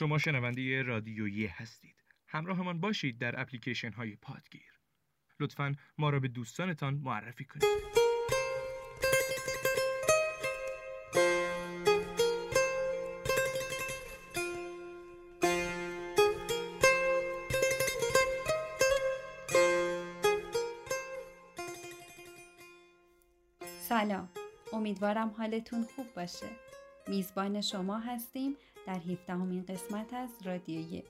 شما شنونده رادیویی هستید. همراهمان باشید در اپلیکیشن های پادگیر. لطفا ما را به دوستانتان معرفی کنید. سلام امیدوارم حالتون خوب باشه میزبان شما هستیم در 17 همین قسمت از رادیویی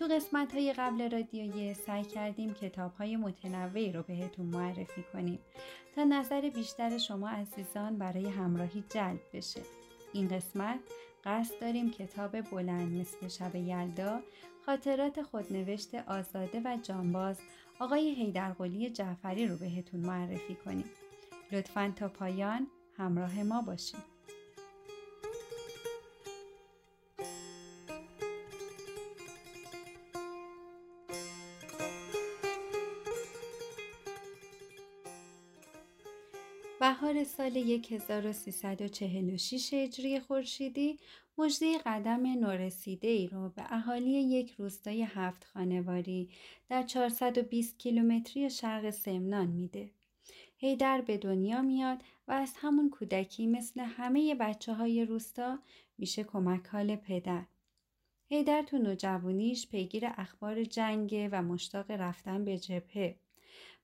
تو قسمت های قبل رادیویی سعی کردیم کتاب های متنوعی رو بهتون معرفی کنیم تا نظر بیشتر شما عزیزان برای همراهی جلب بشه. این قسمت قصد داریم کتاب بلند مثل شب یلدا خاطرات خودنوشت آزاده و جانباز آقای حیدرقلی جعفری رو بهتون معرفی کنیم. لطفا تا پایان همراه ما باشید. بهار سال 1346 هجری خورشیدی مجده قدم نورسیده ای رو به اهالی یک روستای هفت خانواری در 420 کیلومتری شرق سمنان میده. هیدر به دنیا میاد و از همون کودکی مثل همه بچه های روستا میشه کمک حال پدر. هیدر تو نوجوانیش پیگیر اخبار جنگه و مشتاق رفتن به جبهه.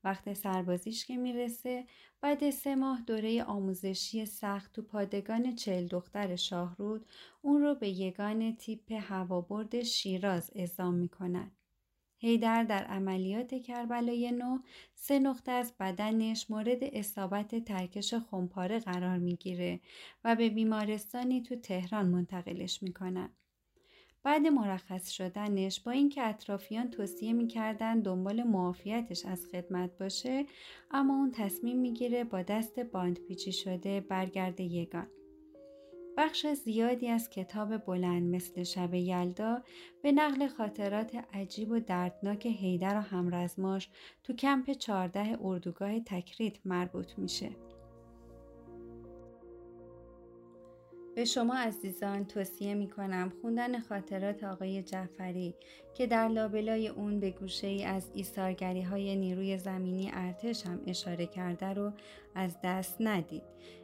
وقت سربازیش که می‌رسه بعد سه ماه دوره آموزشی سخت تو پادگان چل دختر شاهرود اون رو به یگان تیپ هوابرد شیراز اعزام می‌کنن. هیدر در عملیات کربلای نو سه نقطه از بدنش مورد اصابت ترکش خمپاره قرار می‌گیره و به بیمارستانی تو تهران منتقلش می‌کنن. بعد مرخص شدنش با اینکه اطرافیان توصیه می‌کردن دنبال معافیتش از خدمت باشه اما اون تصمیم می‌گیره با دست باند پیچی شده برگرده یگان. بخش زیادی از کتاب بلند مثل شب یلدا به نقل خاطرات عجیب و دردناک هیدر و همرزماش تو کمپ چارده اردوگاه تکریت مربوط میشه. به شما عزیزان توصیه می کنم خوندن خاطرات آقای جعفری که در لابلای اون به گوشه ای از ایستارگری های نیروی زمینی ارتش هم اشاره کرده رو از دست ندید.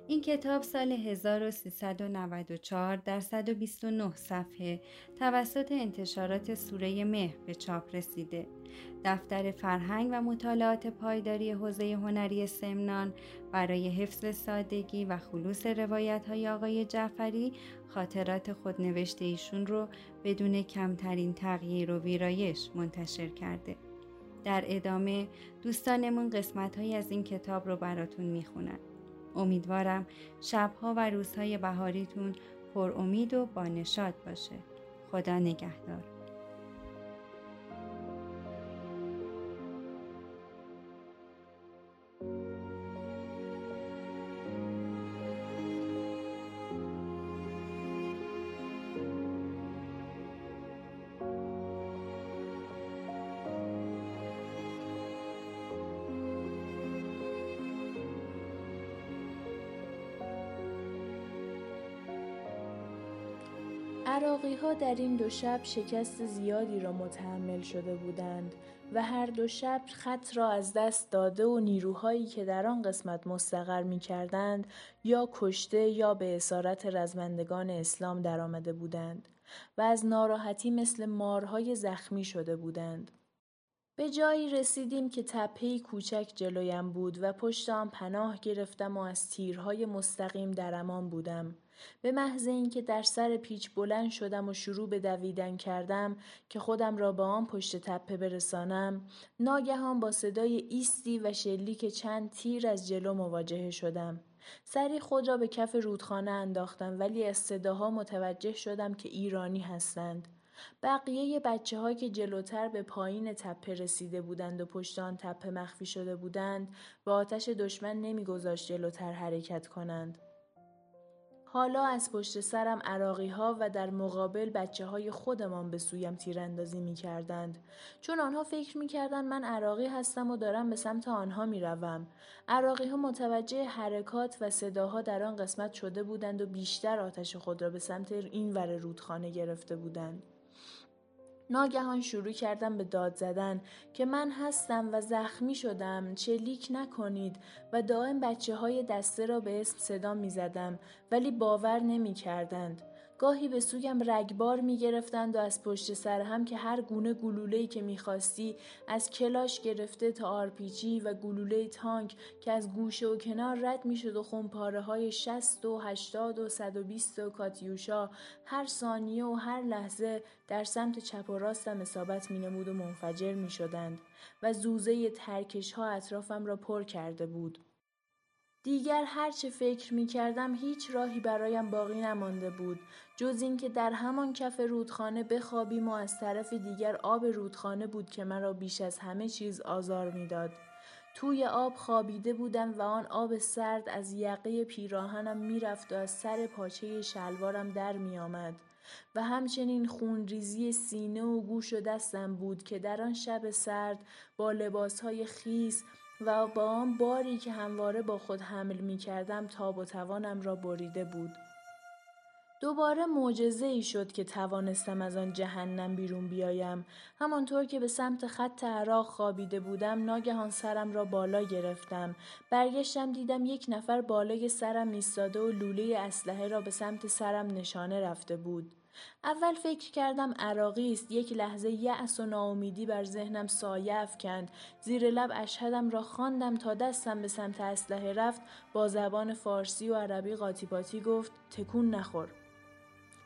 این کتاب سال 1394 در 129 صفحه توسط انتشارات سوره مه به چاپ رسیده. دفتر فرهنگ و مطالعات پایداری حوزه هنری سمنان برای حفظ سادگی و خلوص روایت های آقای جعفری خاطرات خودنوشته ایشون رو بدون کمترین تغییر و ویرایش منتشر کرده. در ادامه دوستانمون قسمت های از این کتاب رو براتون می‌خونن. امیدوارم شبها و روزهای بهاریتون پر امید و بانشاد باشه. خدا نگهدار. عراقی ها در این دو شب شکست زیادی را متحمل شده بودند و هر دو شب خط را از دست داده و نیروهایی که در آن قسمت مستقر می کردند یا کشته یا به اسارت رزمندگان اسلام درآمده بودند و از ناراحتی مثل مارهای زخمی شده بودند. به جایی رسیدیم که تپهی کوچک جلویم بود و پشت آن پناه گرفتم و از تیرهای مستقیم در امان بودم. به محض اینکه در سر پیچ بلند شدم و شروع به دویدن کردم که خودم را به آن پشت تپه برسانم ناگهان با صدای ایستی و شلیک چند تیر از جلو مواجه شدم. سری خود را به کف رودخانه انداختم ولی از صداها متوجه شدم که ایرانی هستند. بقیه بچه ها که جلوتر به پایین تپه رسیده بودند و پشت آن تپه مخفی شده بودند و آتش دشمن نمیگذاشت جلوتر حرکت کنند. حالا از پشت سرم عراقی ها و در مقابل بچه های خودمان به سویم تیراندازی می کردند. چون آنها فکر می کردند من عراقی هستم و دارم به سمت آنها می روم. عراقی ها متوجه حرکات و صداها در آن قسمت شده بودند و بیشتر آتش خود را به سمت این ور رودخانه گرفته بودند. ناگهان شروع کردم به داد زدن که من هستم و زخمی شدم شلیک نکنید و دائم بچه های دسته را به اسم صدا می زدم ولی باور نمی کردند. گاهی به سویم رگبار می گرفتند و از پشت سر هم که هر گونه گلوله‌ای که می‌خواستی از کلاش گرفته تا آرپیجی و گلوله تانک که از گوشه و کنار رد می‌شد و خونپاره های 60 و 80 و 120 و کاتیوشا هر ثانیه و هر لحظه در سمت چپ و راستم اصابت می نمود و منفجر می شدند و زوزه ترکش ها اطرافم را پر کرده بود. دیگر هرچه فکر می کردم هیچ راهی برایم باقی نمانده بود جز اینکه در همان کف رودخانه بخوابیم و از طرف دیگر آب رودخانه بود که مرا بیش از همه چیز آزار می‌داد. توی آب خوابیده بودم و آن آب سرد از یقه پیراهنم می‌رفت و از سر پاچه شلوارم در میآمد و همچنین خونریزی سینه و گوش و دستم بود که در آن شب سرد با لباسهای خیس و با آن باری که همواره با خود حمل می کردم تاب و توانم را بریده بود. دوباره معجزه ای شد که توانستم از آن جهنم بیرون بیایم. همانطور که به سمت خط عراق خوابیده بودم ناگهان سرم را بالا گرفتم. برگشتم دیدم یک نفر بالای سرم ایستاده و لوله اسلحه را به سمت سرم نشانه رفته بود. اول فکر کردم عراقی است یک لحظه یأس و ناامیدی بر ذهنم سایه افکند زیر لب اشهدم را خواندم تا دستم به سمت اسلحه رفت با زبان فارسی و عربی قاطی پاتی گفت تکون نخور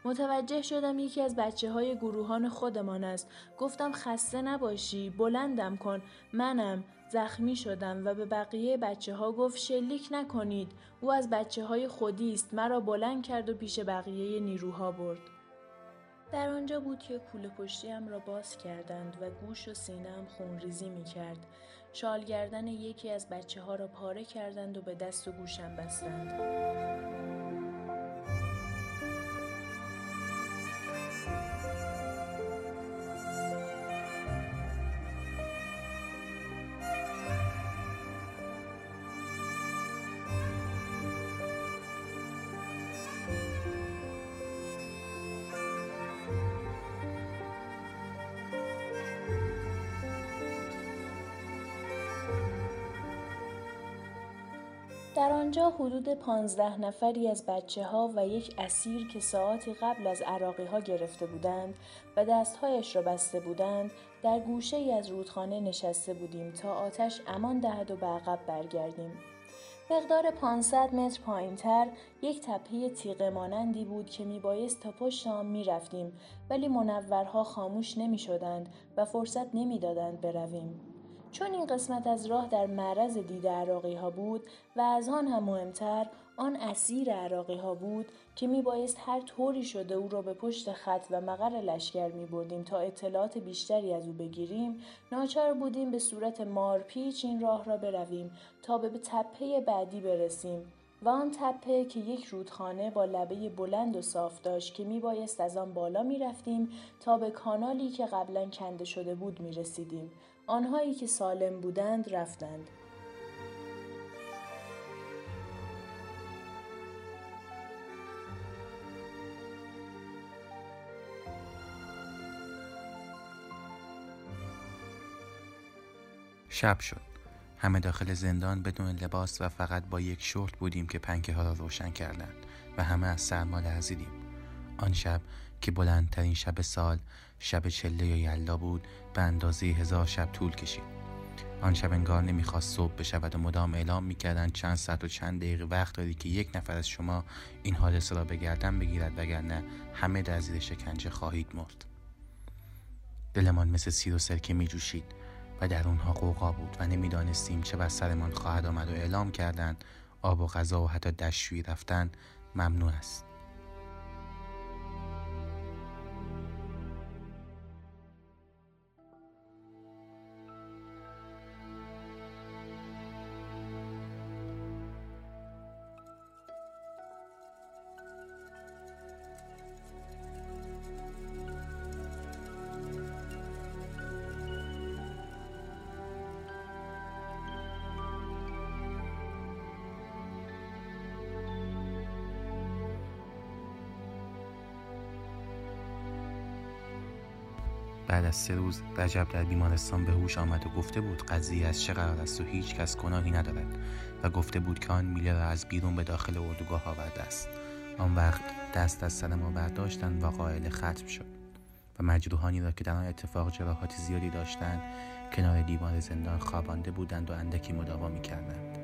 متوجه شدم یکی از بچه های گروهان خودمان است. گفتم خسته نباشی. بلندم کن. منم. زخمی شدم و به بقیه بچه ها گفت شلیک نکنید. او از بچه های خودی است. مرا بلند کرد و پیش بقیه نیروها برد. در آنجا بود که کوله پشتیم را باز کردند و گوش و سینم خونریزی می کرد. شالگردن یکی از بچه ها را پاره کردند و به دست و گوشم بستند. در آنجا حدود پانزده نفری از بچه ها و یک اسیر که ساعتی قبل از عراقی ها گرفته بودند و دستهایش را بسته بودند در گوشه ای از رودخانه نشسته بودیم تا آتش امان دهد و به عقب برگردیم. مقدار 500 متر پایینتر یک تپه تیغه مانندی بود که میبایست تا پشت آن می‌رفتیم ولی منورها خاموش نمی شدند و فرصت نمی‌دادند برویم. چون این قسمت از راه در معرض دید عراقی ها بود و از آن هم مهمتر آن اسیر عراقی ها بود که می بایست هر طوری شده او را به پشت خط و مقر لشکر می بردیم تا اطلاعات بیشتری از او بگیریم ناچار بودیم به صورت مارپیچ این راه را برویم تا به تپه بعدی برسیم و آن تپه که یک رودخانه با لبه بلند و صاف داشت که می بایست از آن بالا می رفتیم تا به کانالی که قبلا کنده شده بود می رسیدیم آنهایی که سالم بودند رفتند. شب شد. همه داخل زندان بدون لباس و فقط با یک شورت بودیم که پنکه ها را روشن کردند و همه از سرما لرزیدیم. آن شب که بلندترین شب سال شب چله یا یلدا بود به اندازه هزار شب طول کشید. آن شب انگار نمی‌خواست صبح بشود و مدام اعلام می‌کردند چند ساعت و چند دقیقه وقت داری که یک نفر از شما این حادثه را به گردن بگیرد وگرنه همه در زیر شکنجه خواهید مرد. دلمان مثل سیر و سرکه میجوشید و در اونها قوقا بود و نمی‌دانستیم چه بر سرمان خواهد آمد و اعلام کردند آب و غذا و حتی دشویی رفتن ممنوع است. بعد از سه روز رجب در بیمارستان به هوش آمد و گفته بود قضیه از چه قرار است و هیچ کس گناهی ندارد و گفته بود که آن میله را از بیرون به داخل اردوگاه آورده است. آن وقت دست از سر ما برداشتند و قائل ختم شد و مجروحانی را که در آن اتفاق جراحات زیادی داشتند کنار دیوار زندان خوابانده بودند و اندکی مداوا می‌کردند.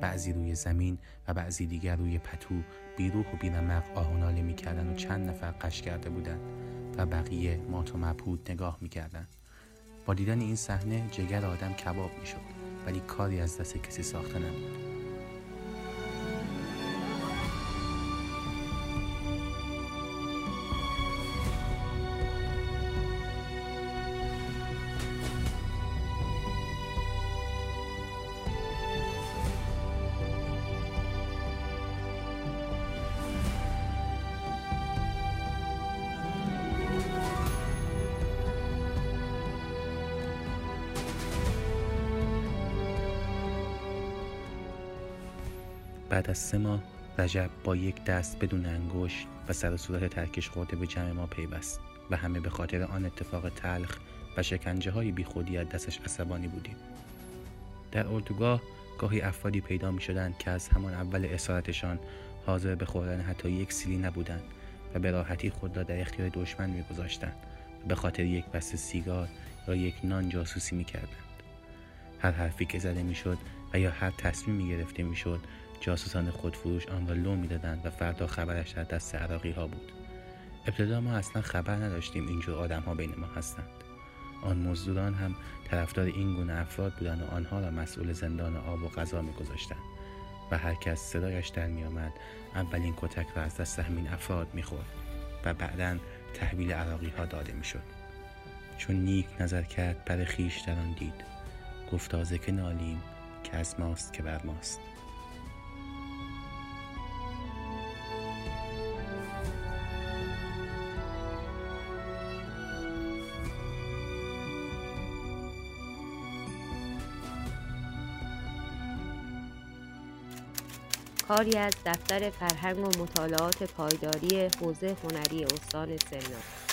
بعضی روی زمین و بعضی دیگر روی پتو بیروح و بیرمق آهناله می‌کردند و چند نفر قش کرده بودند. و بقیه مات و مبهود نگاه می‌کردند با دیدن این صحنه جگر آدم کباب می‌شد ولی کاری از دست کسی ساخته نبود. بعد از سه ماه رجب با یک دست بدون انگشت و سر و صورت ترکش خورده به جمع ما پیوست و همه به خاطر آن اتفاق تلخ و شکنجه های بی خودی از دستش عصبانی بودیم. در اردوگاه گاهی افرادی پیدا می شدند که از همان اول اسارتشان حاضر به خوردن حتی یک سیلی نبودند و به راحتی خود را در اختیار دشمن میگذاشتند به خاطر یک بسته سیگار یا یک نان جاسوسی می‌کردند. هر حرفی که زده می‌شد و یا هر تصمیمی گرفته می‌شد جاسوسان خودفروش آن را لو می‌دادند و فردا خبرش در دست عراقی ها بود. ابتدا ما اصلا خبر نداشتیم اینجور آدم ها بین ما هستند. آن مزدوران هم طرفدار این گونه افراد بودند و آنها را مسئول زندان آب و غذا میگذاشتند و هر کس صدایش در میآمد اولین کتک را از دست همین افراد می‌خورد و بعدا تحویل عراقی ها داده می‌شد. چون نیک نظر کرد بر خیش در آن دید. گفتازه که نالیم که از ماست که بر ماست. کاری از دفتر فرهنگ و مطالعات پایداری حوزه هنری استان سمنان